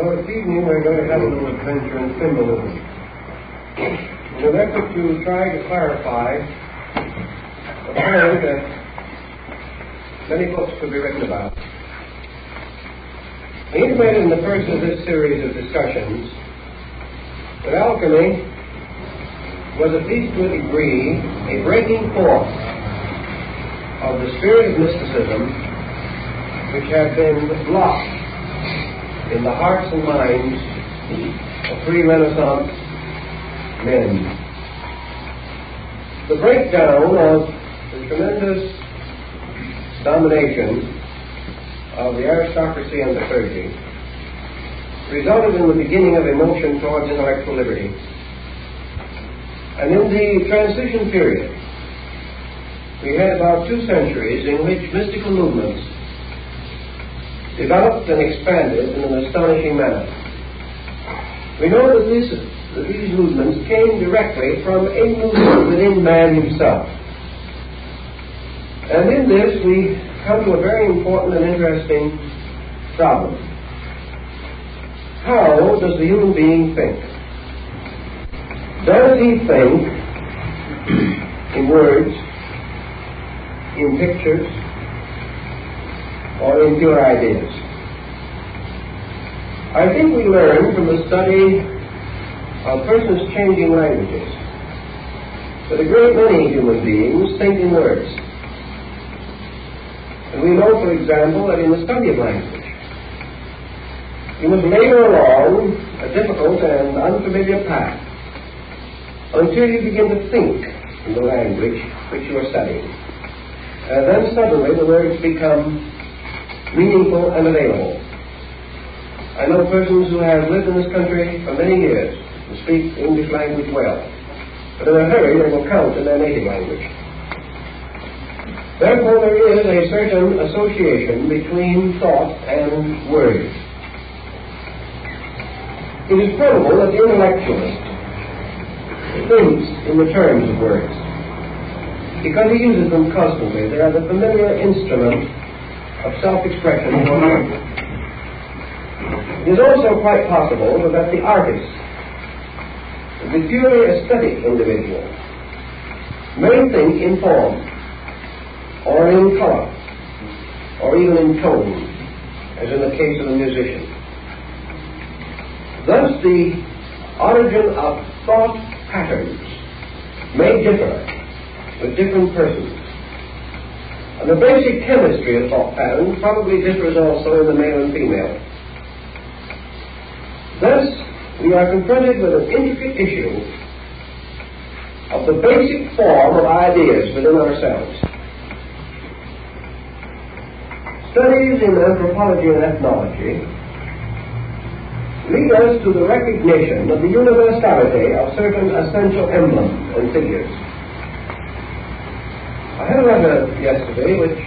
Well, this evening we're going to have a little adventure in symbolism. In an effort to try to clarify a point that many books could be written about. We intimated in the first of this series of discussions that alchemy was at least to a degree a breaking forth of the spirit of mysticism which had been locked in the hearts and minds of pre-Renaissance men. The breakdown of the tremendous domination of the aristocracy and the clergy resulted in the beginning of a motion towards intellectual liberty. And in the transition period, we had about two centuries in which mystical movements developed and expanded in an astonishing manner. We know that, this, that these movements came directly from a movement within man himself. And in this we come to a very important and interesting problem. How does the human being think? Does he think in words, in pictures, or in pure ideas. I think we learn from the study of persons changing languages that a great many human beings think in words. And we know, for example, that in the study of language, you must labor along a difficult and unfamiliar path until you begin to think in the language which you are studying. And then suddenly the words become meaningful and available. I know persons who have lived in this country for many years and speak the English language well, but in a hurry they will count in their native language. Therefore, there is a certain association between thought and words. It is probable that the intellectualist thinks in the terms of words because he uses them constantly. They are the familiar instrument of self-expression It is also quite possible that the artist, the purely aesthetic individual, may think in form, or in color, or even in tone, as in the case of a musician. Thus, the origin of thought patterns may differ with different persons. And the basic chemistry of patterns probably differs also in the male and female. Thus, we are confronted with an intricate issue of the basic form of ideas within ourselves. Studies in anthropology and ethnology lead us to the recognition of the universality of certain essential emblems and figures. I had a letter yesterday which,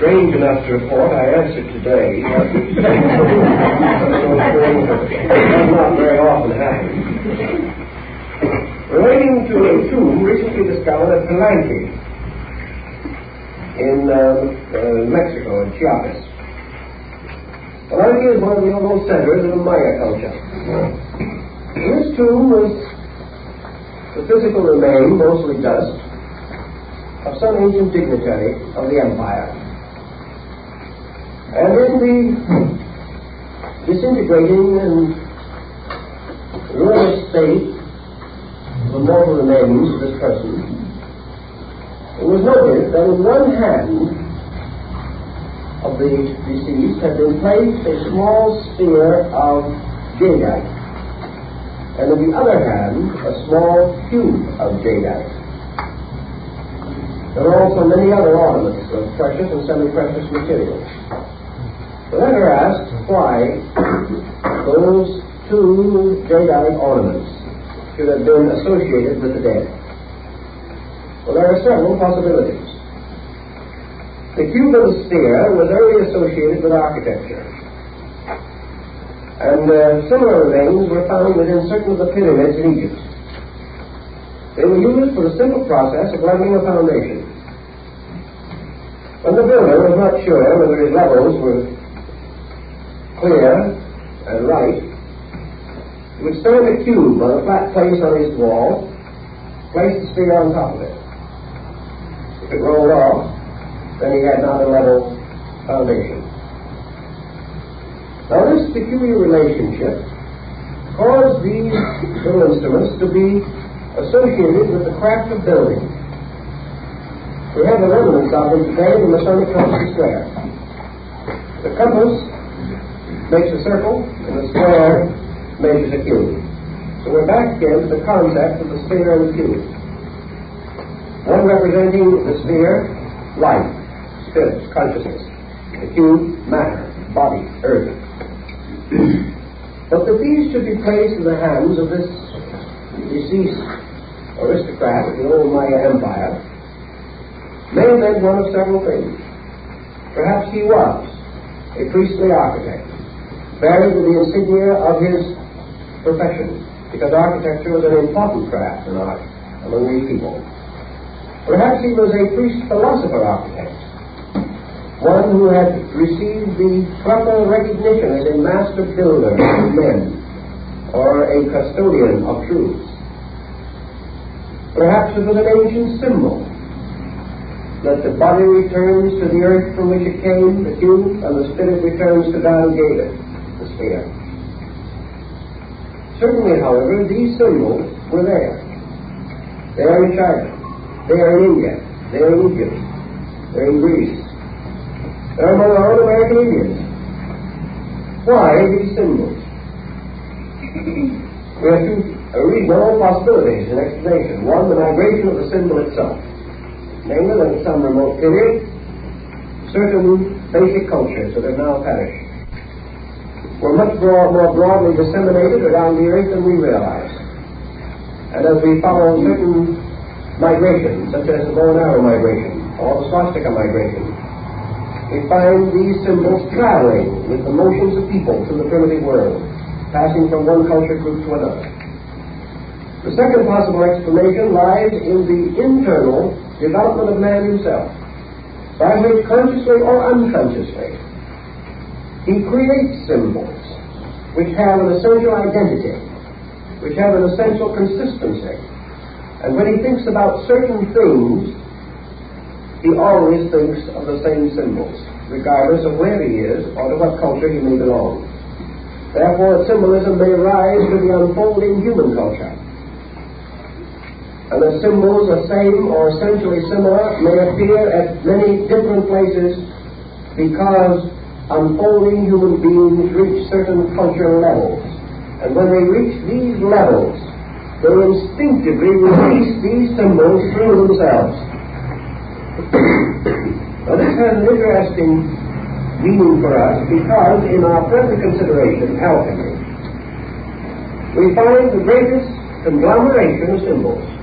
strange enough to report, I answered today. does not very often happen. Relating to a tomb recently discovered at Palenque in uh, uh, Mexico, in Chiapas. Palenque is one of the old centers of the Maya culture. This tomb was the physical remain, mostly dust, of some ancient dignitary of the empire. And in the disintegrating and ruinous state the mortal remains of this person, it was noted that in one hand of the deceased had been placed a small sphere of jadeite, and in the other hand a small cube of jadeite. There are also many other ornaments of precious and semi-precious materials. The letter asks why those two jadeite ornaments should have been associated with the dead. Well, there are several possibilities. The cube of the sphere was early associated with architecture. And uh, similar remains were found within certain of the pyramids in Egypt. They were used for the simple process of leveling a foundation. When the builder was not sure whether his levels were clear and right, he would stand a cube on a flat place on his wall, place the sphere on top of it. If it rolled off, then he had not a level foundation. Now this peculiar relationship caused these little instruments to be associated with the craft of building. We have the remnants of them today in the compass square. The compass makes a circle, and the square measures a cube. So we're back again to the concept of the sphere and the cube. One representing the sphere, life, spirit, consciousness. The cube, matter, body, earth. but that these should be placed in the hands of this deceased aristocrat of the old Maya Empire may have meant one of several things. Perhaps he was a priestly architect, bearing the insignia of his profession, because architecture was an important craft in art among these people. Perhaps he was a priest philosopher architect, one who had received the proper recognition as a master builder of men or a custodian of truths. Perhaps it was an ancient symbol that the body returns to the earth from which it came, the cube, and the spirit returns to God who gave it, the sphere. Certainly, however, these symbols were there. They are in China. They are in India. They are in Egypt. They're in Greece. They're among our own American Indians. Why these symbols? we have two reasonable possibilities in explanation. One, the migration of the symbol itself. Namely, in some remote period, certain basic cultures that have now perished were much broad, more broadly disseminated around the earth than we realize. And as we follow certain migrations, such as the bow and arrow migration or the swastika migration, we find these symbols traveling with the motions of people through the primitive world, passing from one culture group to another. The second possible explanation lies in the internal development of man himself, by consciously or unconsciously he creates symbols which have an essential identity, which have an essential consistency. And when he thinks about certain things, he always thinks of the same symbols, regardless of where he is or to what culture he may belong. Therefore, symbolism may rise with the unfolding human culture. And the symbols, the same or essentially similar, may appear at many different places because unfolding human beings reach certain cultural levels. And when they reach these levels, they instinctively release these symbols through themselves now, this has an interesting meaning for us because in our present consideration, alchemy, we find the greatest conglomeration of symbols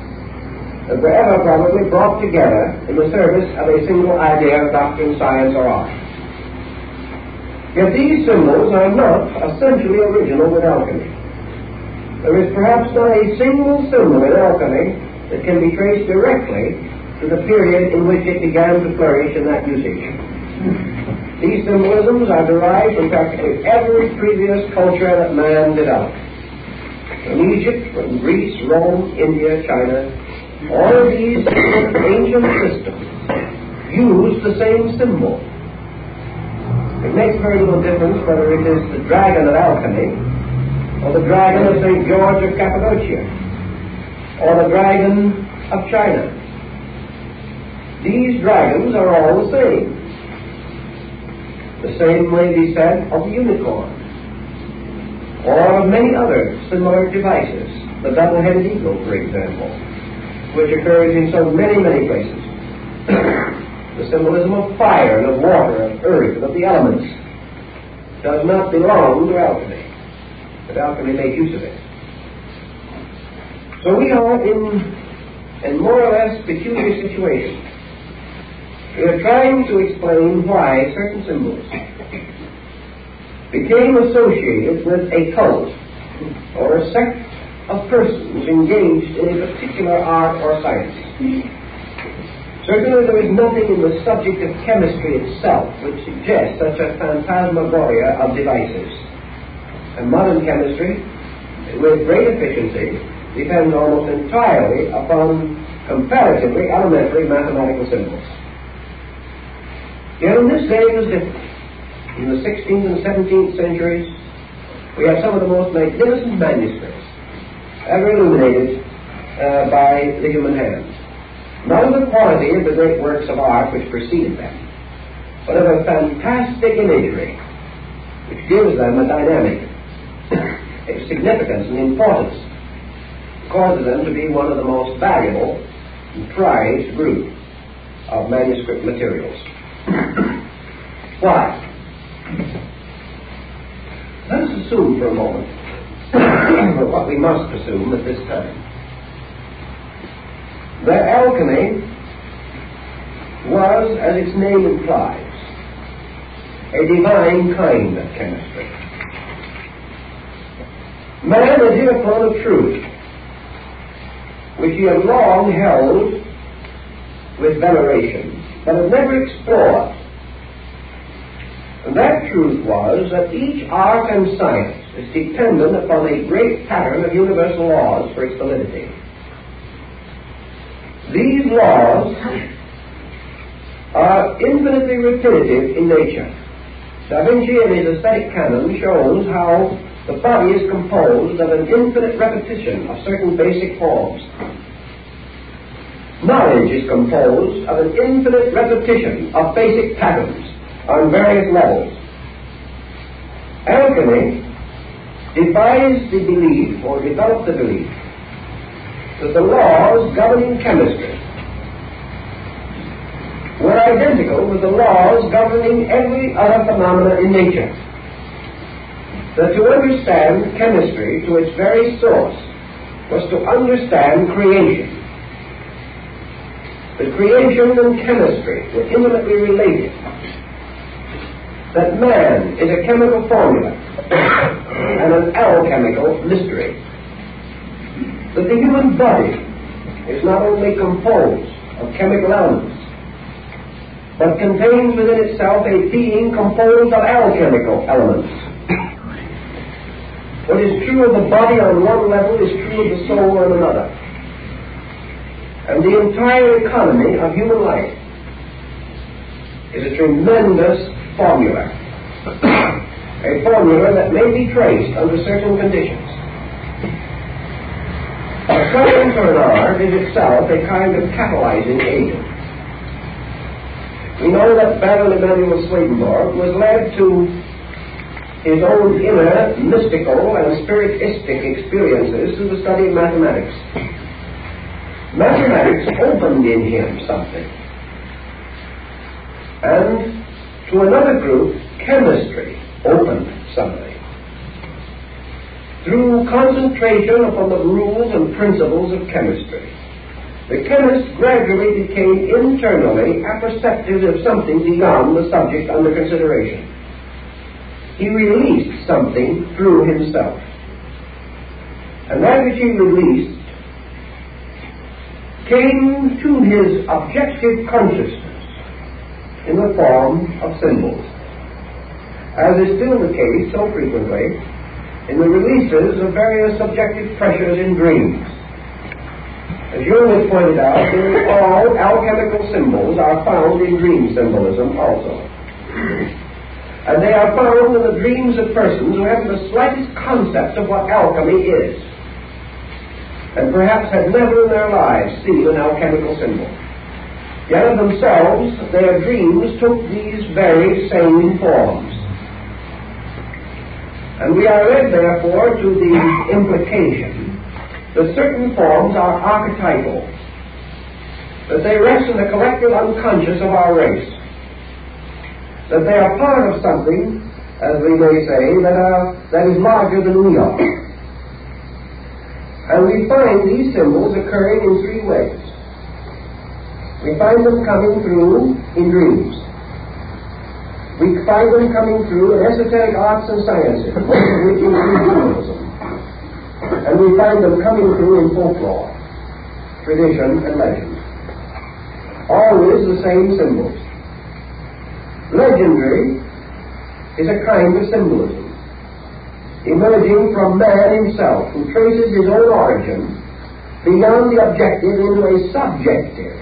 that were ever probably brought together in the service of a single idea of doctrine, science, or art. Yet these symbols are not essentially original with alchemy. There is perhaps not a single symbol in alchemy that can be traced directly to the period in which it began to flourish in that usage. These symbolisms are derived from practically every previous culture that man developed. From Egypt, from Greece, Rome, India, China, all these ancient systems use the same symbol. It makes very little difference whether it is the dragon of alchemy, or the dragon of St. George of Cappadocia, or the dragon of China. These dragons are all the same. The same may be said of the unicorn, or of many other similar devices. The double-headed eagle, for example, which occurs in so many, many places. the symbolism of fire and of water, of earth, and of the elements does not belong to alchemy, but alchemy made use of it. So we are in a more or less peculiar situation. We are trying to explain why certain symbols became associated with a cult or a sect of persons engaged in a particular art or science. Certainly there is nothing in the subject of chemistry itself which suggests such a phantasmagoria of devices. And modern chemistry, with great efficiency, depends almost entirely upon comparatively elementary mathematical symbols. Yet in this day it was different. In the 16th and 17th centuries, we have some of the most magnificent manuscripts ever illuminated uh, by the human hand. Not of the quality of the great works of art which preceded them, but of a fantastic imagery which gives them a dynamic a significance and importance, causes them to be one of the most valuable and prized group of manuscript materials. Why? Let us assume for a moment what we must assume at this time that alchemy was, as its name implies, a divine kind of chemistry. Man hit upon a truth which he had long held with veneration, but had never explored. And that truth was that each art and science is dependent upon a great pattern of universal laws for its validity. These laws are infinitely repetitive in nature. Da Vinci in his aesthetic canon shows how the body is composed of an infinite repetition of certain basic forms. Knowledge is composed of an infinite repetition of basic patterns on various levels. Alchemy devised the belief or developed the belief that the laws governing chemistry were identical with the laws governing every other phenomena in nature. That to understand chemistry to its very source was to understand creation. That creation and chemistry were intimately related that man is a chemical formula and an alchemical mystery. That the human body is not only composed of chemical elements, but contains within itself a being composed of alchemical elements. What is true of the body on one level is true of the soul on another. And the entire economy of human life is a tremendous formula. A formula that may be traced under certain conditions. A an art is itself a kind of catalyzing agent. We know that Baron Emanuel Swedenborg was led to his own inner mystical and spiritistic experiences through the study of mathematics. Mathematics opened in him something. And to another group, chemistry opened something. Through concentration upon the rules and principles of chemistry, the chemist gradually became internally apperceptive of something beyond the subject under consideration. He released something through himself. And that which he released came to his objective consciousness in the form of symbols, as is still the case so frequently in the releases of various subjective pressures in dreams. As Jung has pointed out, all alchemical symbols are found in dream symbolism also. And they are found in the dreams of persons who haven't the slightest concept of what alchemy is, and perhaps have never in their lives seen an alchemical symbol. Yet of themselves, their dreams took these very same forms. And we are led, therefore, to the implication that certain forms are archetypal, that they rest in the collective unconscious of our race, that they are part of something, as we may say, that, are, that is larger than we are. And we find these symbols occurring in three ways. We find them coming through in dreams. We find them coming through in esoteric arts and sciences, which include humanism. And we find them coming through in folklore, tradition, and legend. Always the same symbols. Legendary is a kind of symbolism, emerging from man himself, who traces his own origin beyond the objective into a subjective.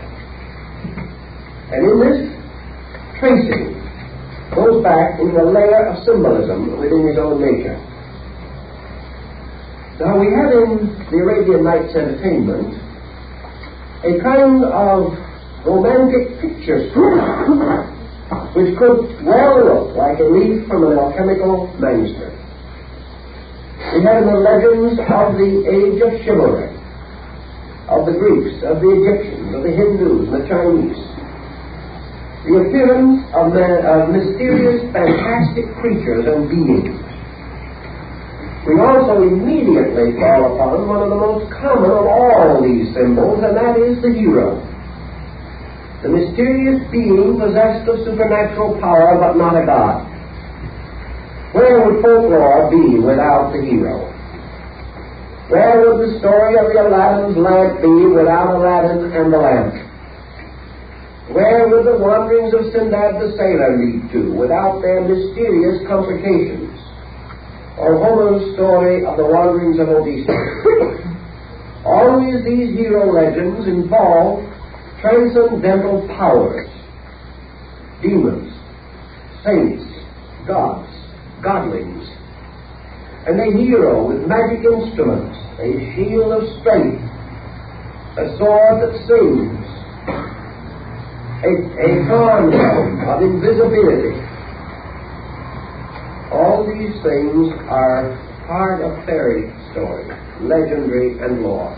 And in this tracing, goes back into a layer of symbolism within his own nature. Now we have in the Arabian Nights Entertainment a kind of romantic picture story which could well look like a leaf from an alchemical manuscript. We have in the legends of the age of chivalry, of the Greeks, of the Egyptians, of the Hindus, and the Chinese, the appearance of, mysterious, fantastic creatures and beings we also immediately fall upon one of the most common of all these symbols, and that is the hero. The mysterious being possessed of supernatural power, but not a god. Where would folklore be without the hero? Where would the story of the Aladdin's lamp be without Aladdin and the lamp? Where would the wanderings of Sinbad the sailor lead to without their mysterious complications? or Homer's story of the wanderings of Odysseus. Always these hero legends involve transcendental powers, demons, saints, gods, godlings, and a hero with magic instruments, a shield of strength, a sword that sings, a, a of invisibility, all these things are part of fairy story, legendary, and lore.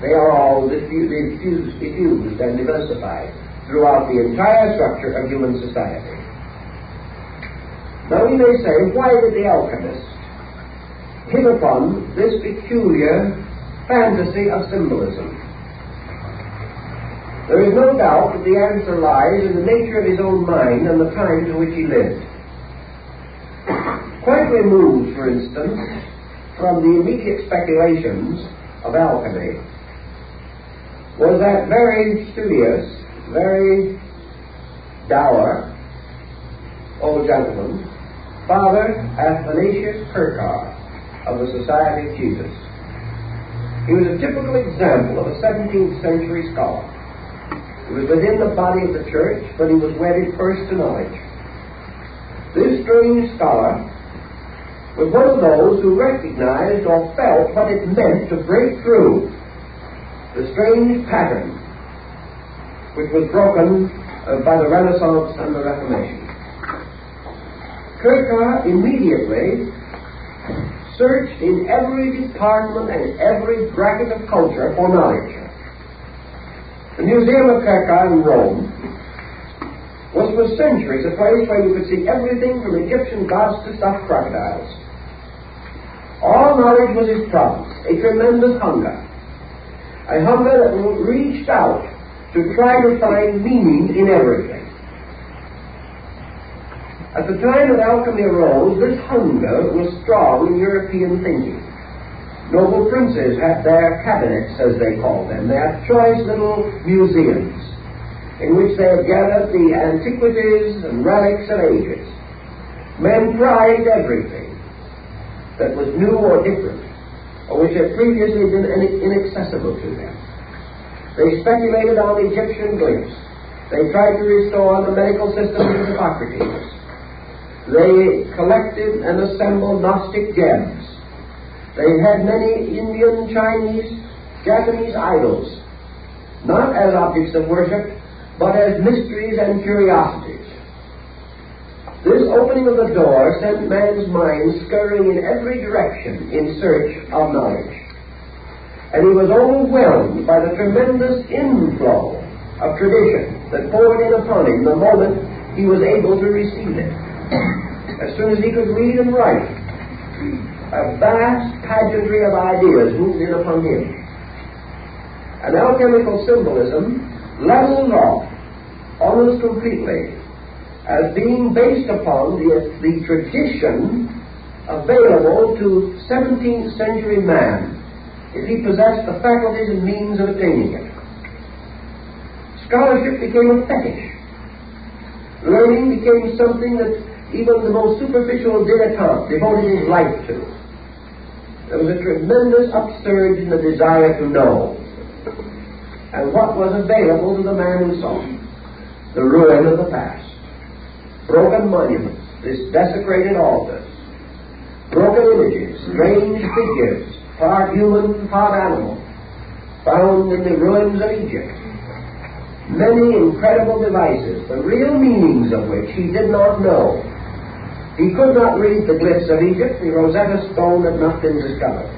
They are all diffused, diffused and diversified throughout the entire structure of human society. Now we may say, why did the alchemist hit upon this peculiar fantasy of symbolism? There is no doubt that the answer lies in the nature of his own mind and the times in which he lived. Quite removed, for instance, from the immediate speculations of alchemy was that very studious, very dour old gentleman, Father Athanasius Kircher of the Society of Jesus. He was a typical example of a 17th century scholar. He was within the body of the church, but he was wedded first to knowledge. This strange scholar was one of those who recognized or felt what it meant to break through the strange pattern which was broken uh, by the Renaissance and the Reformation. Kircher immediately searched in every department and every bracket of culture for knowledge. The Museum of Kircher in Rome was for centuries a place where you could see everything from Egyptian gods to stuffed crocodiles. All knowledge was his province, a tremendous hunger. A hunger that reached out to try to find meaning in everything. At the time that alchemy arose, this hunger was strong in European thinking. Noble princes had their cabinets, as they called them, their choice little museums, in which they had gathered the antiquities and relics of ages. Men prized everything that was new or different, or which had previously been inaccessible to them. They speculated on Egyptian glyphs. They tried to restore the medical system of Hippocrates. They collected and assembled Gnostic gems. They had many Indian, Chinese, Japanese idols, not as objects of worship, but as mysteries and curiosities. This opening of the door sent man's mind scurrying in every direction in search of knowledge. And he was overwhelmed by the tremendous inflow of tradition that poured in upon him the moment he was able to receive it. As soon as he could read and write, a vast pageantry of ideas moved in upon him. And alchemical symbolism levels off almost completely as being based upon the, the tradition available to 17th century man if he possessed the faculties and means of attaining it. Scholarship became a fetish. Learning became something that even the most superficial dilettante devoted his life to. There was a tremendous upsurge in the desire to know. And what was available to the man who saw? The ruin of the past. Broken monuments, this desecrated altar, broken images, strange figures, part human, part animal, found in the ruins of Egypt many incredible devices, the real meanings of which he did not know. He could not read the glyphs of Egypt, the Rosetta Stone had not been discovered.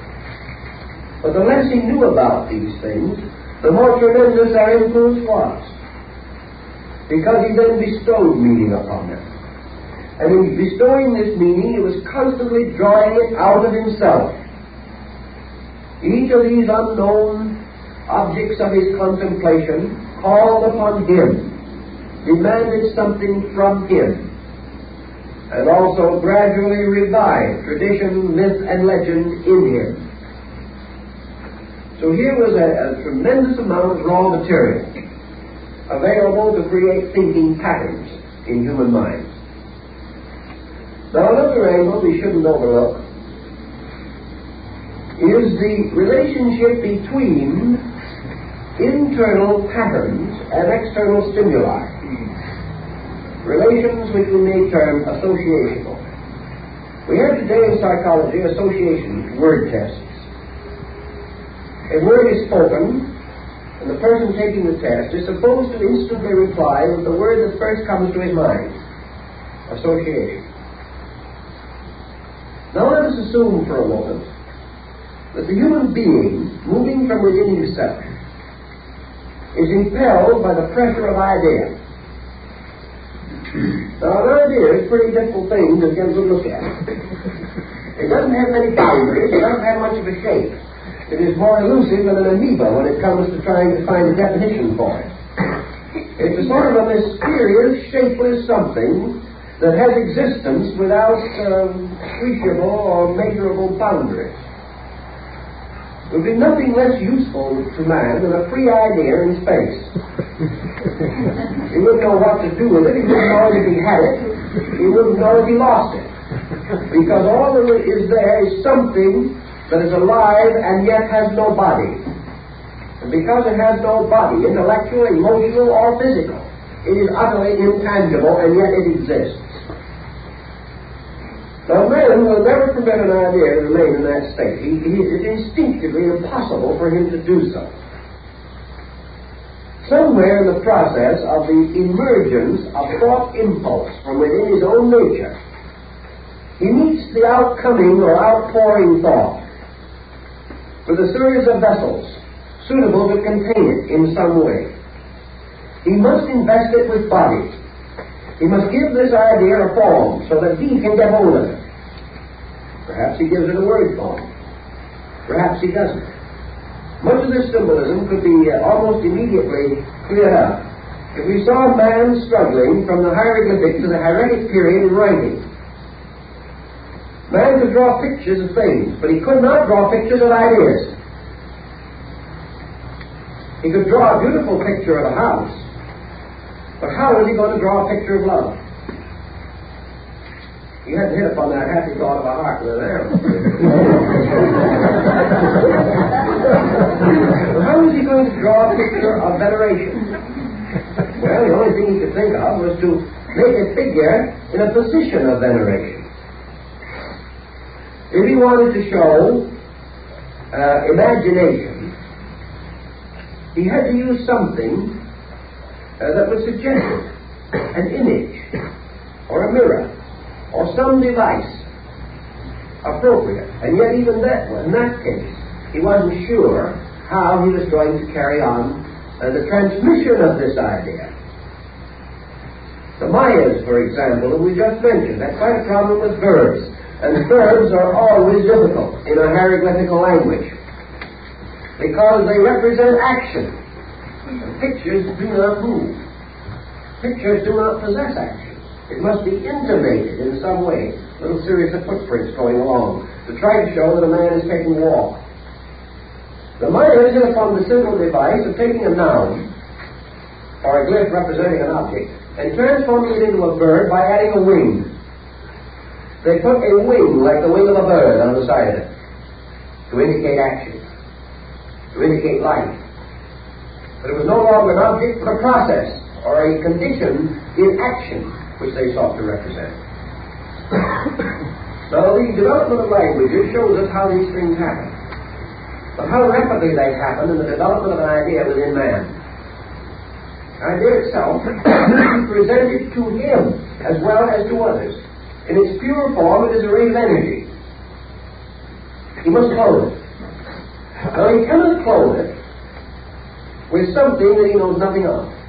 But the less he knew about these things, the more tremendous their influence was. Because he then bestowed meaning upon them. And in bestowing this meaning, he was constantly drawing it out of himself. Each of these unknown objects of his contemplation called upon him, demanded something from him, and also gradually revived tradition, myth, and legend in him. So here was a, a tremendous amount of raw material available to create thinking patterns in human minds. Now, another angle we shouldn't overlook is the relationship between internal patterns and external stimuli. Relations which we may term associational. We have today in psychology association word tests. A word is spoken, and the person taking the test is supposed to instantly reply with the word that first comes to his mind association. Now let us assume for a moment that the human being, moving from within himself, is impelled by the pressure of ideas. Now, an idea is a pretty difficult thing to get a look at. It doesn't have many boundaries, it doesn't have much of a shape. It is more elusive than an amoeba when it comes to trying to find a definition for it. It's a sort of a mysterious, shapeless something that has existence without um, appreciable or measurable boundaries would be nothing less useful to man than a free idea in space. he wouldn't know what to do with it. He wouldn't know if he had it. He wouldn't know if he lost it. Because all that is there is something that is alive and yet has no body. And because it has no body, intellectual, emotional, or physical, it is utterly intangible and yet it exists. Now, man will never permit an idea to remain in that state. He, he, it is instinctively impossible for him to do so. Somewhere in the process of the emergence of thought impulse from within his own nature, he meets the outcoming or outpouring thought with a series of vessels suitable to contain it in some way. He must invest it with body. He must give this idea a form so that he can get hold of it. Perhaps he gives it a word form. Perhaps he doesn't. Much of this symbolism could be uh, almost immediately cleared up if we saw man struggling from the hieroglyphic to the hieratic period in writing. Man could draw pictures of things, but he could not draw pictures of ideas. He could draw a beautiful picture of a house, but how was he going to draw a picture of love? You hadn't hit upon that happy thought of a heart arrow. how was he going to draw a picture of veneration? Well, the only thing he could think of was to make a figure in a position of veneration. If he wanted to show uh, imagination, he had to use something uh, that was suggestive, an image or a mirror or some device appropriate. And yet, even that, in that case, he wasn't sure how he was going to carry on uh, the transmission of this idea. The Mayas, for example, we just mentioned, had quite a problem with verbs. And verbs are always difficult in a hieroglyphical language because they represent action. And pictures do not move. Pictures do not possess action. It must be intimated in some way, a little series of footprints going along, to try to show that a man is taking a walk. The Mayas hit upon the simple device of taking a noun or a glyph representing an object, and transforming it into a bird by adding a wing. They put a wing, like the wing of a bird, on the side of it to indicate action, to indicate life. But it was no longer an object, but a process or a condition in action which they sought to represent. now, the development of languages shows us how these things happen. But how rapidly they happen in the development of an idea within man. Idea itself is presented to him as well as to others. In its pure form, it is a ray of energy. He must clothe it. Now, he cannot clothe it with something that he knows nothing of.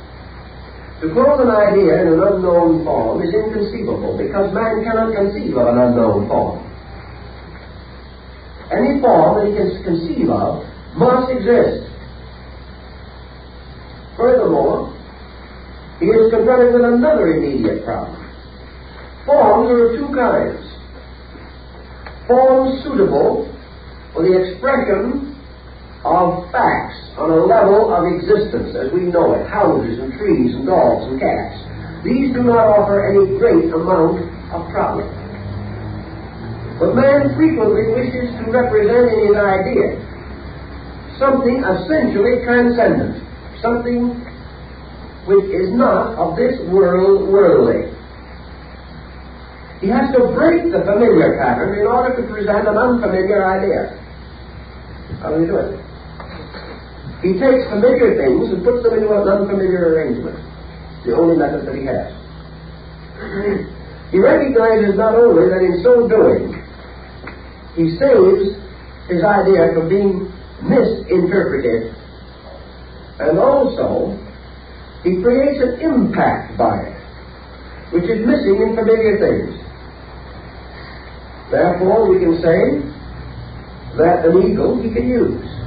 To clothe an idea in an unknown form is inconceivable because man cannot conceive of an unknown form. Any form that he can conceive of must exist. Furthermore, he is confronted with another immediate problem. Forms are of two kinds. Forms suitable for the expression of facts on a level of existence as we know it houses and trees and dogs and cats. These do not offer any great amount of problem. But man frequently wishes to represent in his idea something essentially transcendent, something which is not of this world worldly. He has to break the familiar pattern in order to present an unfamiliar idea. How do you do it? He takes familiar things and puts them into an unfamiliar arrangement. The only method that he has. He recognizes not only that in so doing, he saves his idea from being misinterpreted, and also he creates an impact by it, which is missing in familiar things. Therefore, we can say that an eagle he can use.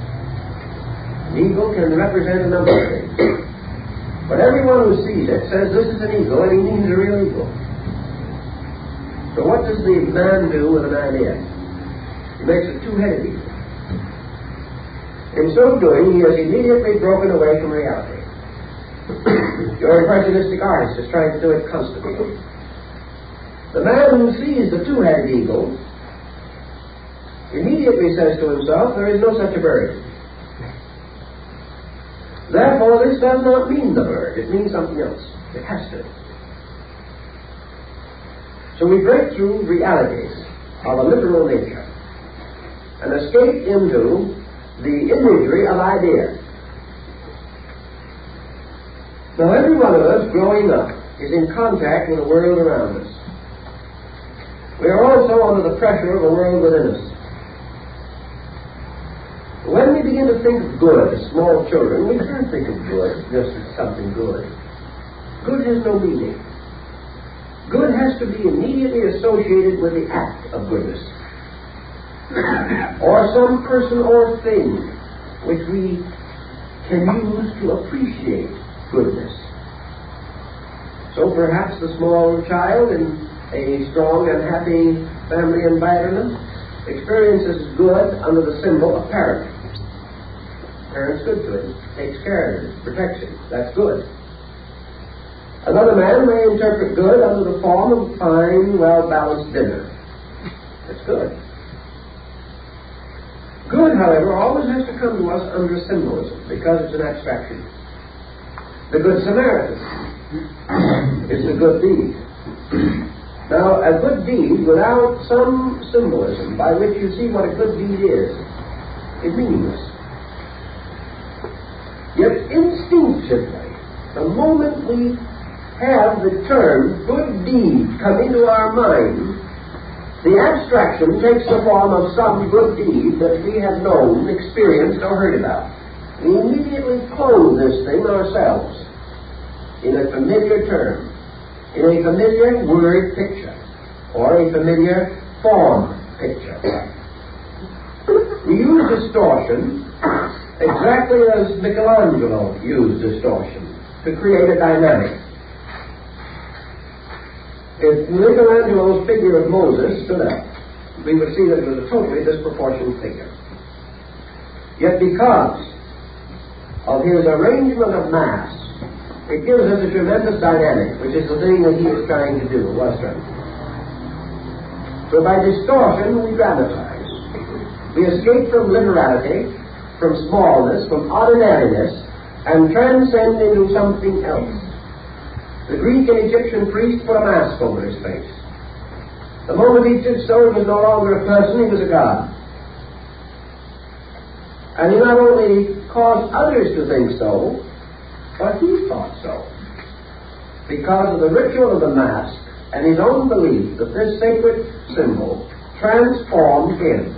An eagle can represent a number of things. But everyone who sees it says this is an eagle, and he means a real eagle. So what does the man do with an idea? He makes a two-headed eagle. In so doing, he has immediately broken away from reality. Your impressionistic artist is trying to do it constantly. The man who sees the two-headed eagle immediately says to himself, there is no such a bird. Therefore, this does not mean the bird. It means something else. It has to. So we break through realities of a literal nature and escape into the imagery of ideas. Now, every one of us growing up is in contact with the world around us. We are also under the pressure of the world within us. When we begin to think of good as small children, we can't think of good just as something good. Good has no meaning. Good has to be immediately associated with the act of goodness. or some person or thing which we can use to appreciate goodness. So perhaps the small child in a strong and happy family environment experiences good under the symbol of parent parent's good to it, takes care of it, protects it. That's good. Another man may interpret good under the form of a fine, well balanced dinner. That's good. Good, however, always has to come to us under symbolism because it's an abstraction. The Good Samaritan is the good deed. Now, a good deed without some symbolism by which you see what a good deed is, is meaningless. Yet instinctively, the moment we have the term good deed come into our mind, the abstraction takes the form of some good deed that we have known, experienced, or heard about. We immediately clothe this thing ourselves in a familiar term, in a familiar word picture, or a familiar form picture. We use distortion exactly as Michelangelo used distortion to create a dynamic. If Michelangelo's figure of Moses stood up, we would see that it was a totally disproportionate figure. Yet because of his arrangement of mass it gives us a tremendous dynamic, which is the thing that he is trying to do, was trying. So by distortion, we dramatize. We escape from literality, from smallness, from ordinariness, and transcend into something else. The Greek and Egyptian priest put a mask over his face. The moment he did so, he was no longer a person, he was a god. And he not only caused others to think so, but he thought so. Because of the ritual of the Mask and his own belief that this sacred symbol transformed him.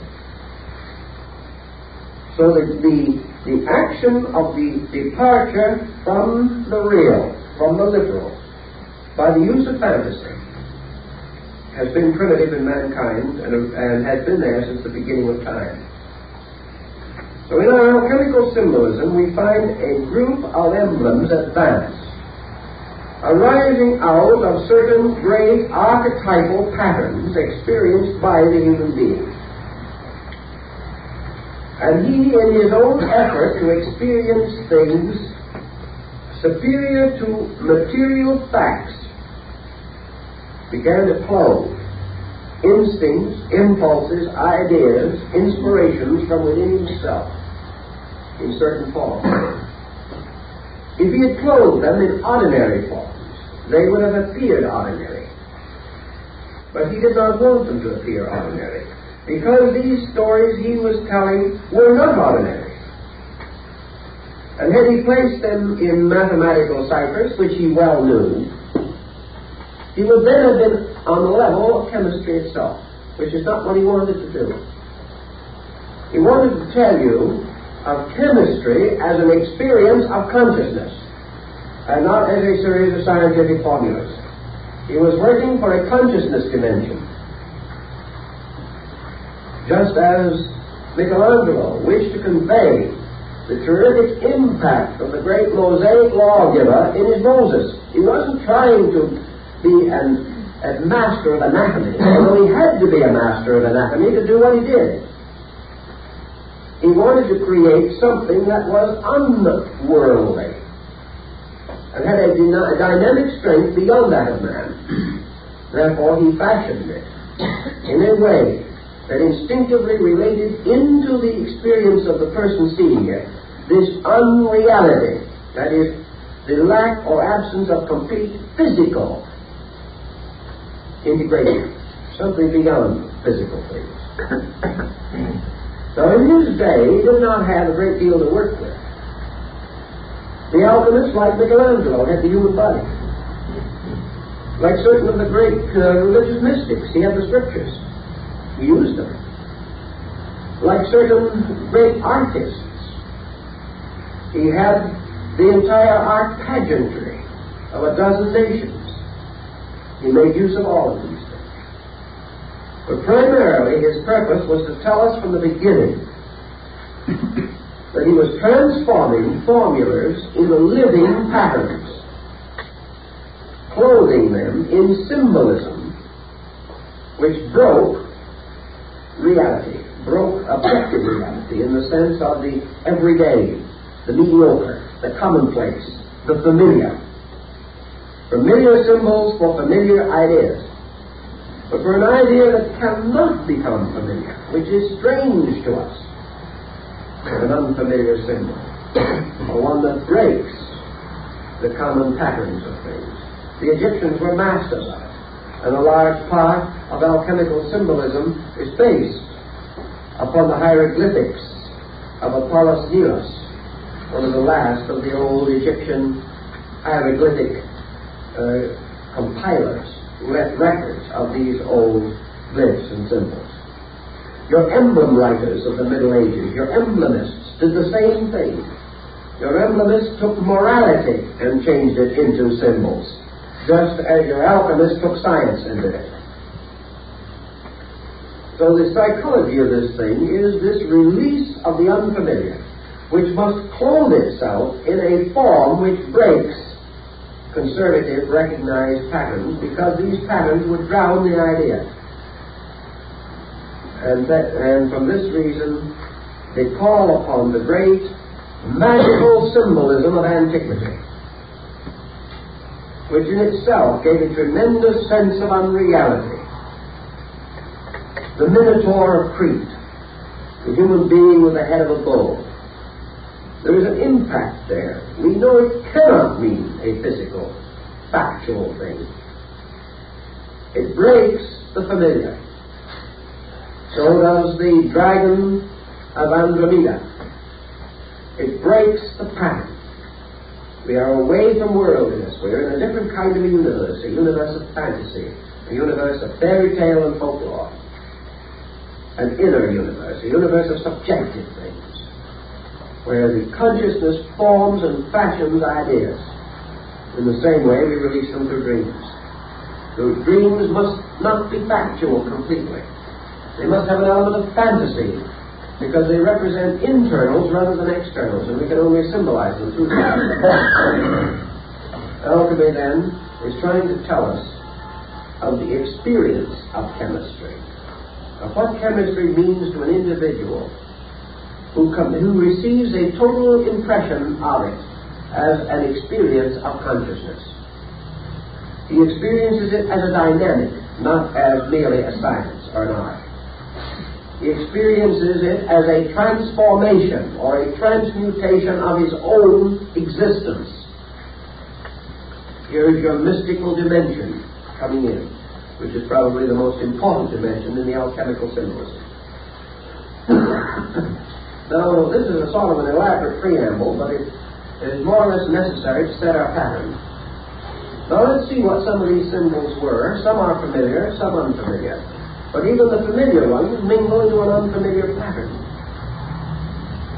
So that the, the action of the departure from the real, from the literal, by the use of fantasy, has been primitive in mankind and, and has been there since the beginning of time. So in our alchemical symbolism, we find a group of emblems advance, arising out of certain great archetypal patterns experienced by the human being. And he, in his own effort to experience things superior to material facts, began to clothe instincts, impulses, ideas, inspirations from within himself in certain forms. If he had clothed them in ordinary forms, they would have appeared ordinary. But he did not want them to appear ordinary, because these stories he was telling were not ordinary. And had he placed them in mathematical ciphers, which he well knew, he would then have been on the level of chemistry itself, which is not what he wanted to do. He wanted to tell you of chemistry as an experience of consciousness and not as a series of scientific formulas. He was working for a consciousness dimension. Just as Michelangelo wished to convey the terrific impact of the great Mosaic lawgiver in his Moses. He wasn't trying to be an, a master of anatomy, although he had to be a master of anatomy to do what he did. He wanted to create something that was unworldly and had a, a dynamic strength beyond that of man. Therefore, he fashioned it in a way that instinctively related into the experience of the person seeing it this unreality, that is, the lack or absence of complete physical integration, something beyond physical things. So in his day, he did not have a great deal to work with. The alchemists, like Michelangelo, had the human body. Like certain of the great uh, religious mystics, he had the scriptures. He used them. Like certain great artists, he had the entire art pageantry of a dozen nations. He made use of all of these things. But primarily, his purpose was to tell us from the beginning that he was transforming formulas into living patterns, clothing them in symbolism which broke reality, broke objective reality in the sense of the everyday, the mediocre, the commonplace, the familiar. Familiar symbols for familiar ideas but for an idea that cannot become familiar, which is strange to us, an unfamiliar symbol, or one that breaks the common patterns of things. The Egyptians were masters of it, and a large part of alchemical symbolism is based upon the hieroglyphics of Apollos Nilus, one of the last of the old Egyptian hieroglyphic uh, compilers records of these old glyphs and symbols. Your emblem writers of the Middle Ages, your emblemists, did the same thing. Your emblemists took morality and changed it into symbols, just as your alchemists took science into it. So the psychology of this thing is this release of the unfamiliar, which must clothe itself in a form which breaks conservative recognized patterns because these patterns would drown the idea. And, that, and from this reason, they call upon the great magical symbolism of antiquity which in itself gave a tremendous sense of unreality. The Minotaur of Crete, the human being with the head of a bull. There is an impact there. We know it cannot mean a physical, factual thing. It breaks the familiar. So does the dragon of Andromeda. It breaks the pattern. We are away from worldliness. We are in a different kind of universe, a universe of fantasy, a universe of fairy tale and folklore, an inner universe, a universe of subjective things, where the consciousness forms and fashions ideas. In the same way, we release them through dreams. Those dreams must not be factual completely. They must have an element of fantasy because they represent internals rather than externals, and we can only symbolize them through. Alchemy, then, is trying to tell us of the experience of chemistry, of what chemistry means to an individual who, com- who receives a total impression of it as an experience of consciousness. He experiences it as a dynamic, not as merely a science or an art. Experiences it as a transformation or a transmutation of his own existence. Here is your mystical dimension coming in, which is probably the most important dimension in the alchemical symbolism. now, this is a sort of an elaborate preamble, but it, it is more or less necessary to set our pattern. Now, let's see what some of these symbols were. Some are familiar, some unfamiliar. But even the familiar ones mingle into an unfamiliar pattern.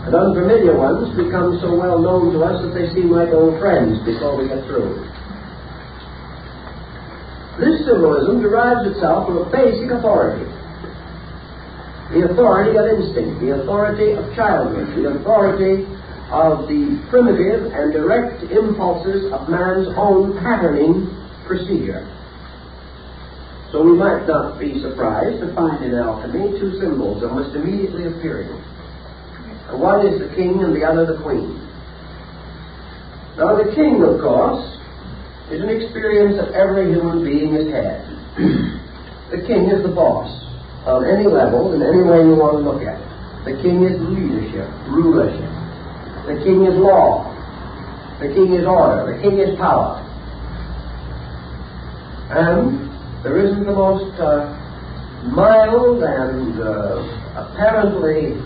And unfamiliar ones become so well known to us that they seem like old friends before we get through. This symbolism derives itself from a basic authority. The authority of instinct, the authority of childhood, the authority of the primitive and direct impulses of man's own patterning procedure. So we might not be surprised to find in alchemy two symbols almost immediately appearing. One is the king and the other the queen. Now the king, of course, is an experience that every human being has had. the king is the boss on any level, in any way you want to look at it. The king is leadership, rulership. The king is law. The king is order. The king is power. And there isn't the most uh, mild and uh, apparently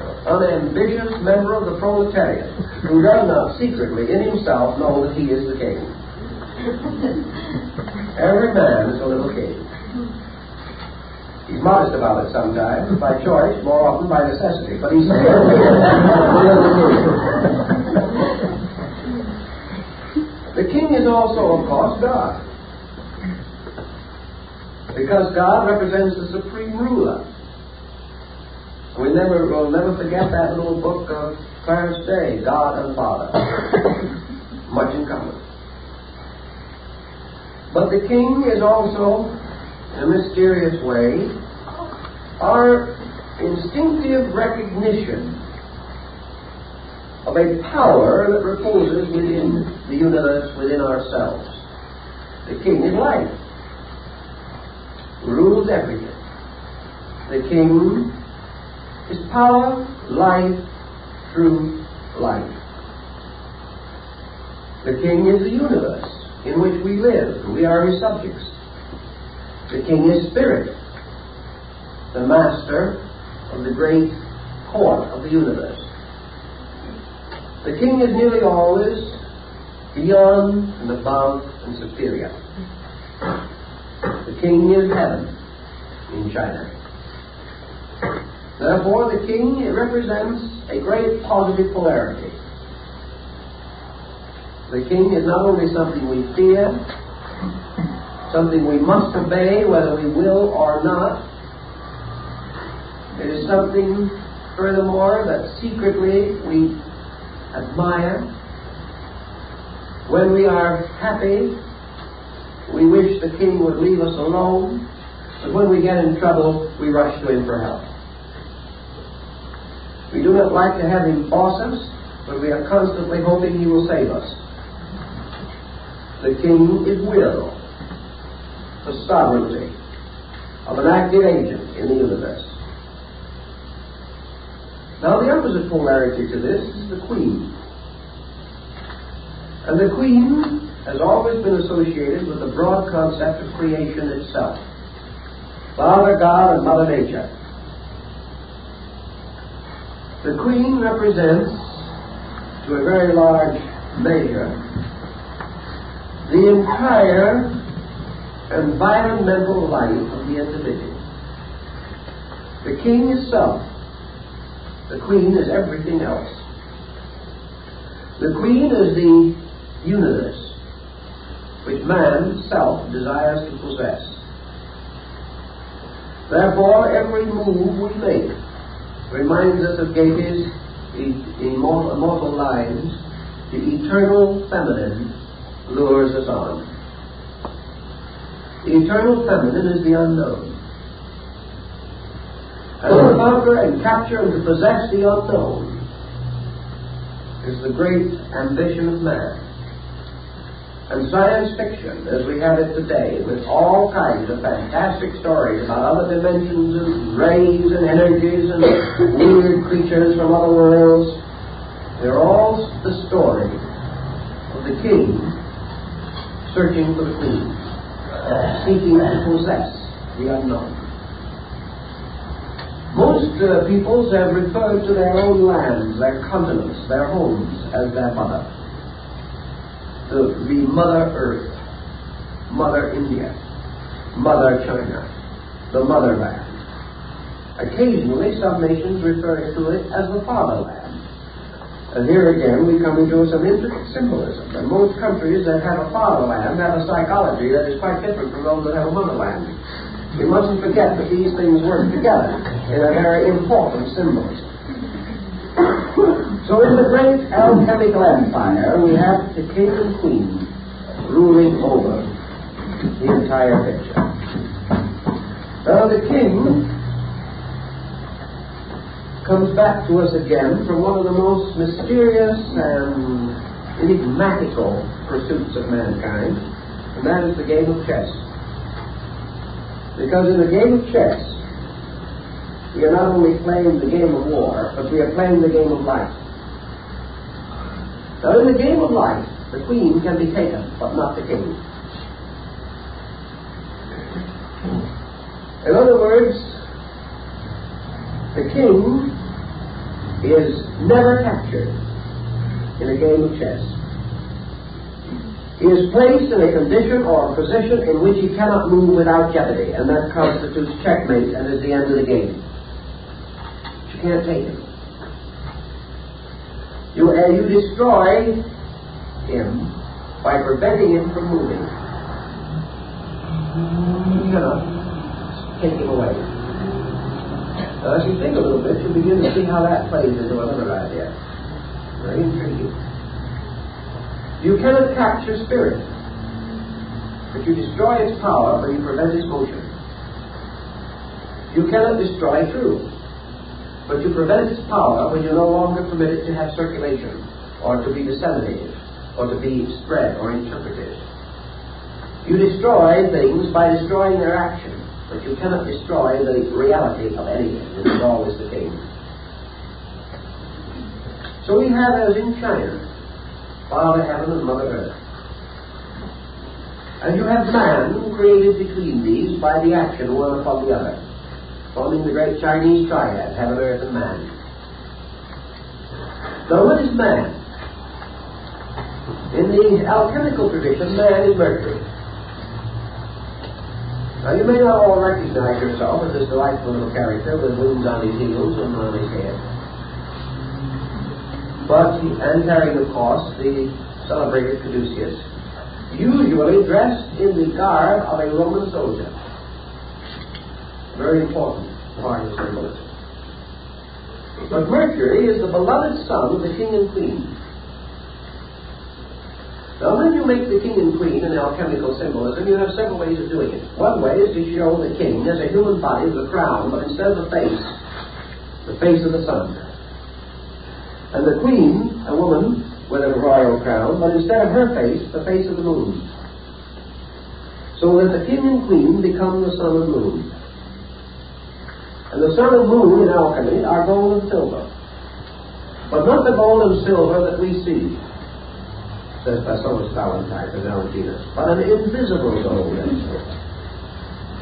uh, unambitious member of the proletariat who does not secretly in himself know that he is the king. Every man is a little king. He's modest about it sometimes, by choice, more often by necessity, but he's the king is also, of course, God because God represents the supreme ruler. We never will never forget that little book of Clarence Day, God and Father. Much in common. But the king is also, in a mysterious way, our instinctive recognition of a power that reposes within the universe, within ourselves. The king is life rules everything. The King is power, life, truth, life. The King is the universe in which we live. We are his subjects. The King is spirit, the master of the great court of the universe. The King is nearly always beyond and above and superior. The king is heaven in China. Therefore, the king represents a great positive polarity. The king is not only something we fear, something we must obey whether we will or not. It is something, furthermore, that secretly we admire. When we are happy, we wish the king would leave us alone, but when we get in trouble, we rush to him for help. We do not like to have him boss us, but we are constantly hoping he will save us. The king is will, the sovereignty of an active agent in the universe. Now, the opposite polarity to this is the queen. And the queen has always been associated with the broad concept of creation itself Father God and Mother Nature. The queen represents, to a very large measure, the entire environmental life of the individual. The king is self. The queen is everything else. The queen is the universe which man, self, desires to possess. Therefore, every move we make reminds us of Goethe's immortal, lines, the eternal feminine lures us on. The eternal feminine is the unknown. And to conquer and capture and to possess the unknown is the great ambition of man. And science fiction, as we have it today, with all kinds of fantastic stories about other dimensions and rays and energies and weird creatures from other worlds, they're all the story of the king searching for the queen, seeking to possess the unknown. Most uh, peoples have referred to their own lands, their continents, their homes, as their mother the, the Mother Earth, Mother India, Mother China, the Motherland. Occasionally, some nations refer to it as the Fatherland. And here again, we come into some intricate symbolism. And most countries that have a fatherland have a psychology that is quite different from those that have a motherland. We mustn't forget that these things work together in a very important symbolism. So in the great alchemical empire, we have the king and queen ruling over the entire picture. Now the king comes back to us again from one of the most mysterious and enigmatical pursuits of mankind, and that is the game of chess. Because in the game of chess, we are not only playing the game of war, but we are playing the game of life. So in the game of life, the queen can be taken, but not the king. In other words, the king is never captured in a game of chess. He is placed in a condition or a position in which he cannot move without jeopardy, and that constitutes checkmate and is the end of the game. You can't take him. You, uh, you destroy him by preventing him from moving. You cannot take him away. Now, as you think a little bit, you begin to see how that plays into another idea. Very intriguing. You cannot capture spirit, but you destroy its power when you prevent its motion. You cannot destroy truth but you prevent its power when you no longer permit it to have circulation, or to be disseminated, or to be spread or interpreted. You destroy things by destroying their action, but you cannot destroy the reality of anything, which is always the case. So we have, as in China, Father Heaven and Mother Earth. And you have man created between these by the action one upon the other forming the great Chinese triad, heaven, earth, and man. Now, what is man? In the alchemical tradition, man is Mercury. Now, you may not all recognize yourself as this delightful little character with wings on his heels and on his head. But, and carrying, of course, the celebrated Caduceus, usually dressed in the garb of a Roman soldier. Very important part of symbolism. But Mercury is the beloved son of the king and queen. Now, when you make the king and queen in alchemical symbolism, you have several ways of doing it. One way is to show the king as a human body with a crown, but instead of the face, the face of the sun. And the queen, a woman, with a royal crown, but instead of her face, the face of the moon. So that the king and queen become the sun and moon. And the sun and moon in alchemy are gold and silver. But not the gold and silver that we see, says Basilius Valentine and Valentinus, but an invisible gold and silver.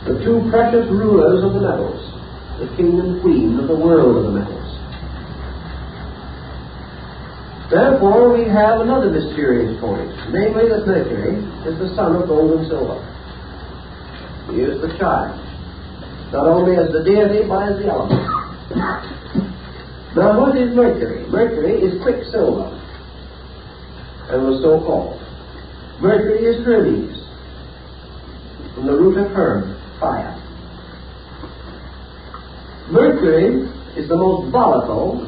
The two precious rulers of the metals, the king and queen of the world of the metals. Therefore, we have another mysterious point, namely that Mercury is the son of gold and silver. He is the child, not only as the deity, but as the element. Now, what is Mercury? Mercury is quicksilver, and was so called. Mercury is Hermes, from the root of Herm, fire. Mercury is the most volatile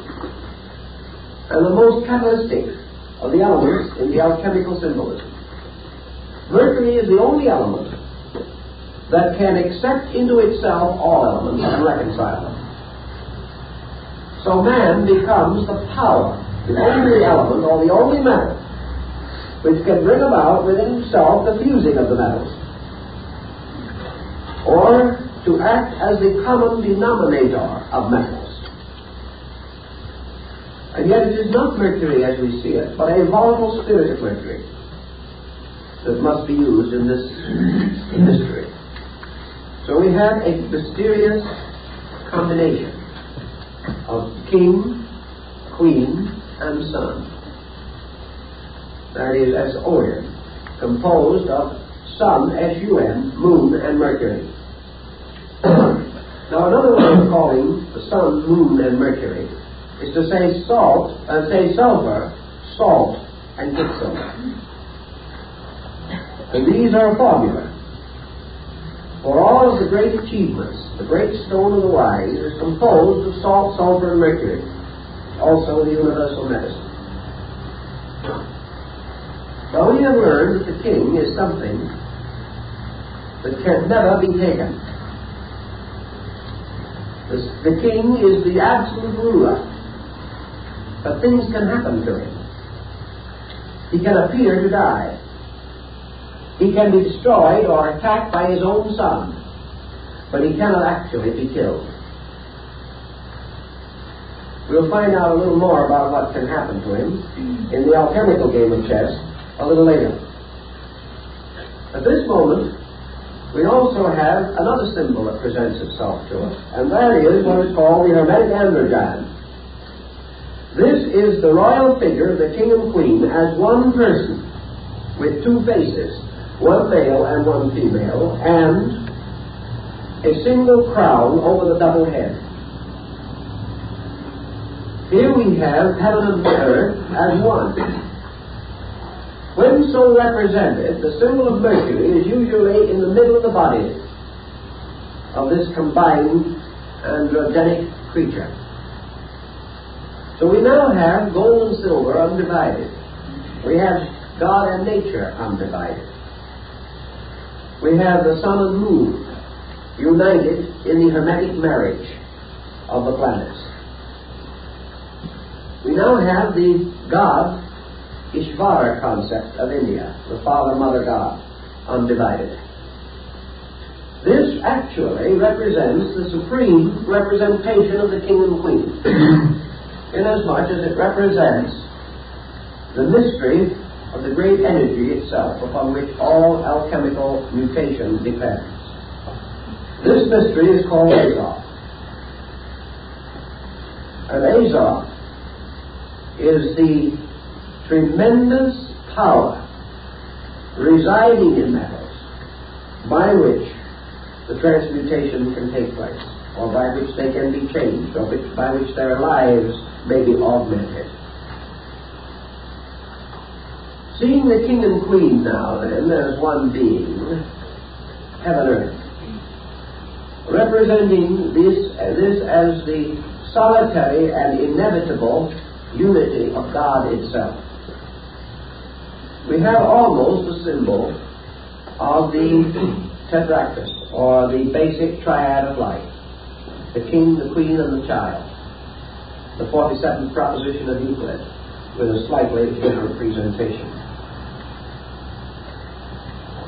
and the most catalytic of the elements in the alchemical symbolism. Mercury is the only element that can accept into itself all elements and reconcile them. So man becomes the power, the only element or the only metal which can bring about within himself the fusing of the metals, or to act as the common denominator of metals. And yet it is not mercury as we see it, but a volatile spirit of mercury that must be used in this mystery. So we have a mysterious combination of king, queen, and son. That is S-O-N, composed of sun, S-U-N, moon, and mercury. now another way of calling the sun, moon, and mercury is to say salt, uh, say sulfur, salt, and quicksilver. And these are formula. For all of the great achievements, the great stone of the wise is composed of salt, sulfur, and mercury, also the universal medicine. Now we have learned that the king is something that can never be taken. The, the king is the absolute ruler but things can happen to him. He can appear to die. He can be destroyed or attacked by his own son, but he cannot actually be killed. We'll find out a little more about what can happen to him in the alchemical game of chess a little later. At this moment, we also have another symbol that presents itself to us, and that is what is called the Hermetic Androgyne. This is the royal figure of the king and queen as one person with two faces, one male and one female, and a single crown over the double head. Here we have heaven and earth as one. When so represented, the symbol of Mercury is usually in the middle of the body of this combined androgynic creature. So we now have gold and silver undivided. We have God and nature undivided. We have the sun and moon united in the hermetic marriage of the planets. We now have the God Ishvara concept of India, the Father Mother God, undivided. This actually represents the supreme representation of the King and Queen. inasmuch as it represents the mystery of the great energy itself upon which all alchemical mutation depends. This mystery is called Azoth. And Azoth is the tremendous power residing in metals by which the transmutation can take place, or by which they can be changed, or by which their lives may be augmented. Seeing the king and queen now, then, as one being, heaven and earth, representing this, uh, this as the solitary and inevitable unity of God itself. We have almost a symbol of the tetractys, or the basic triad of life the king, the queen, and the child the 47th proposition of Euclid. with a slightly different presentation.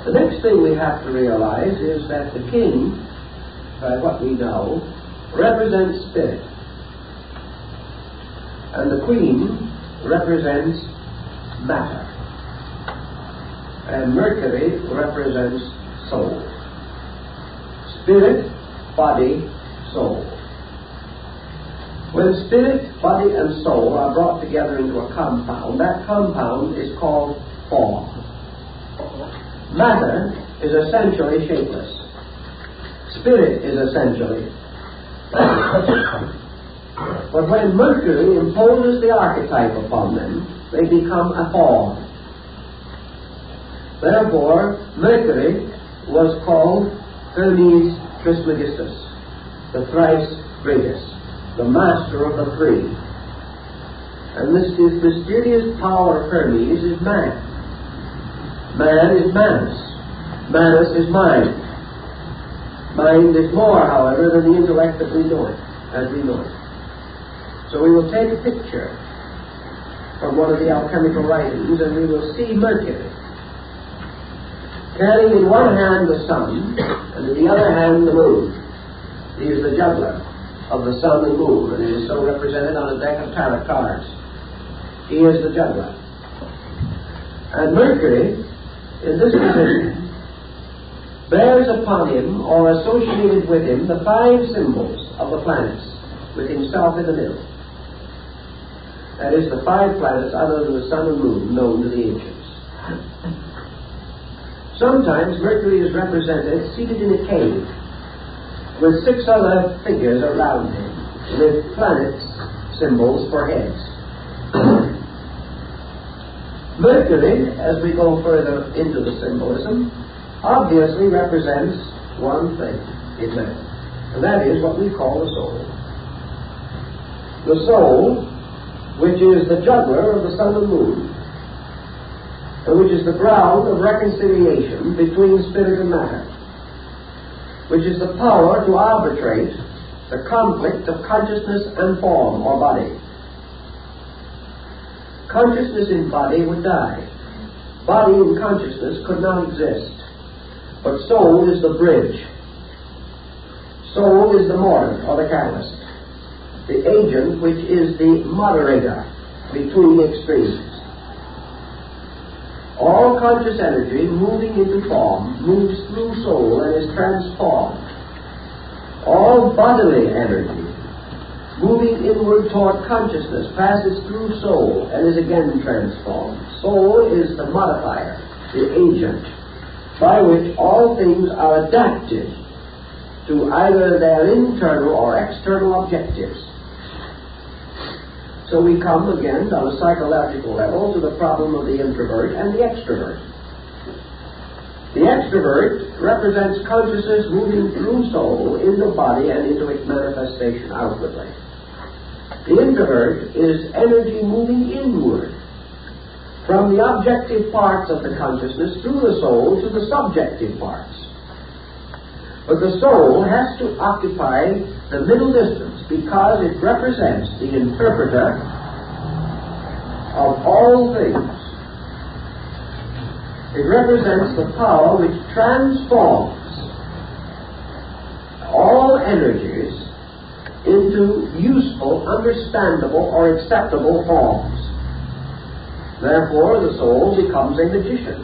The next thing we have to realize is that the king, by what we know, represents spirit. And the queen represents matter. And Mercury represents soul. Spirit, body, soul. When spirit, body, and soul are brought together into a compound, that compound is called form. Matter is essentially shapeless. Spirit is essentially. but when Mercury imposes the archetype upon them, they become a form. Therefore, Mercury was called Hermes Trismegistus, the thrice greatest the master of the three. And this is mysterious power of Hermes is man. Man is Manas. Manas is mind. Mind is more, however, than the intellect that we know it, as we know it. So we will take a picture from one of the alchemical writings and we will see Mercury carrying in one hand the sun and in the other hand the moon. He is the juggler of the sun and moon, and he is so represented on a deck of tarot cards. He is the juggler. And Mercury, in this position, bears upon him or associated with him the five symbols of the planets, with himself in the middle. That is, the five planets other than the sun and moon known to the ancients. Sometimes Mercury is represented seated in a cave with six other figures around him with planets symbols for heads. Mercury, as we go further into the symbolism, obviously represents one thing in man, and that is what we call the soul. The soul, which is the juggler of the sun and moon, and which is the ground of reconciliation between spirit and matter which is the power to arbitrate the conflict of consciousness and form or body. Consciousness in body would die. Body and consciousness could not exist. But soul is the bridge. Soul is the mortar or the catalyst. The agent which is the moderator between extremes. All conscious energy moving into form moves through soul and is transformed. All bodily energy moving inward toward consciousness passes through soul and is again transformed. Soul is the modifier, the agent, by which all things are adapted to either their internal or external objectives. So we come again on a psychological level to the problem of the introvert and the extrovert. The extrovert represents consciousness moving through soul into body and into its manifestation outwardly. The introvert is energy moving inward from the objective parts of the consciousness through the soul to the subjective parts. But the soul has to occupy the middle distance because it represents the interpreter of all things. It represents the power which transforms all energies into useful, understandable, or acceptable forms. Therefore, the soul becomes a magician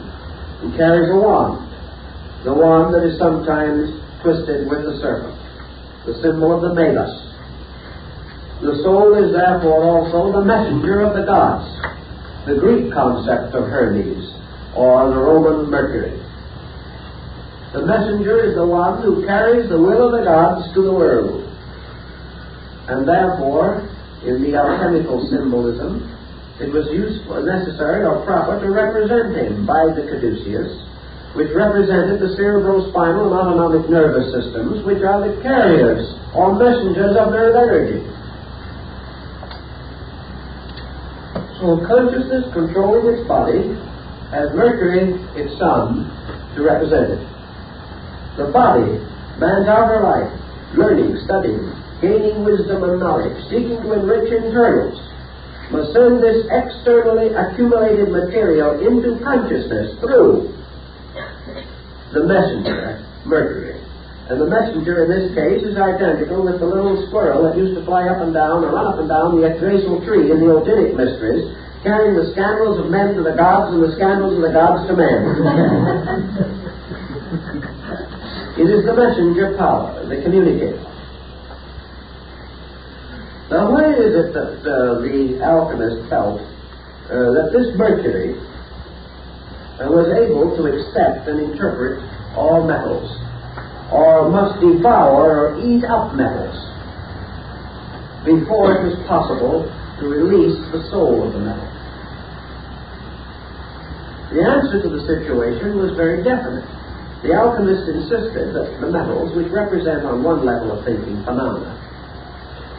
who carries a wand, the wand that is sometimes twisted with the serpent the symbol of the Magus. The soul is therefore also the messenger of the gods, the Greek concept of Hermes, or the Roman Mercury. The messenger is the one who carries the will of the gods to the world. And therefore, in the alchemical symbolism, it was useful, necessary, or proper to represent him by the caduceus which represented the cerebrospinal and autonomic nervous systems, which are the carriers or messengers of nerve energy. So consciousness controlling its body has Mercury, its son, to represent it. The body, man's outer life, learning, studying, gaining wisdom and knowledge, seeking to enrich internals, must send this externally accumulated material into consciousness through the messenger, Mercury. And the messenger in this case is identical with the little squirrel that used to fly up and down or run up and down the Yggdrasil tree in the Odinic mysteries, carrying the scandals of men to the gods and the scandals of the gods to men. it is the messenger power, the communicator. Now, why is it that uh, the alchemist felt uh, that this Mercury uh, was able to accept and interpret all metals, or must devour or eat up metals before it was possible to release the soul of the metal? The answer to the situation was very definite. The alchemist insisted that the metals, which represent on one level of thinking phenomena,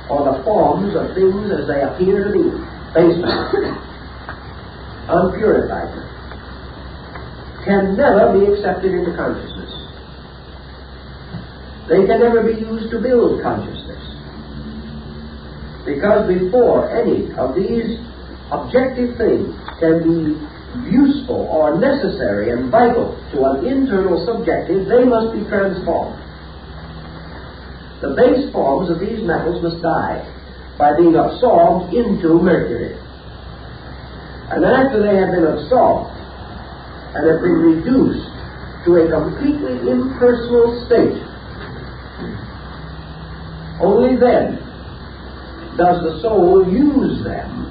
or the forms of things as they appear to be, base matter, unpurified, can never be accepted into consciousness. They can never be used to build consciousness. Because before any of these objective things can be useful or necessary and vital to an internal subjective, they must be transformed. The base forms of these metals must die by being absorbed into mercury. And then after they have been absorbed and have been reduced to a completely impersonal state, only then does the soul use them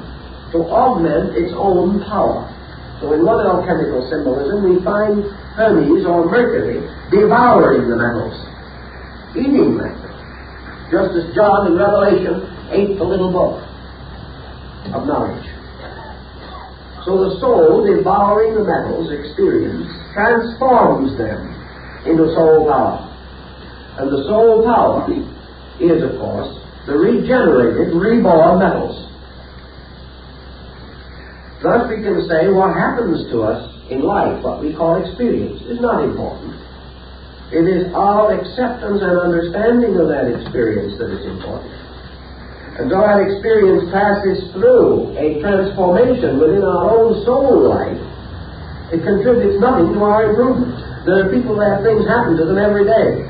to augment its own power. So in one alchemical symbolism, we find Hermes or Mercury devouring the metals, eating them just as John in Revelation ate the little book of knowledge. So the soul, devouring the metals experience, transforms them into soul power. And the soul power is, of course, the regenerated, reborn metals. Thus we can say what happens to us in life, what we call experience, is not important. It is our acceptance and understanding of that experience that is important. And though that experience passes through a transformation within our own soul life, it contributes nothing to our improvement. There are people that have things happen to them every day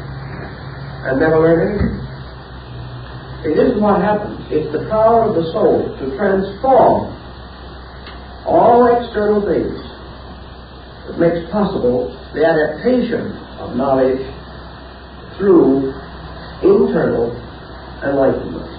and never learn anything. It isn't what happens. It's the power of the soul to transform all external things that makes possible the adaptation of knowledge through internal enlightenment.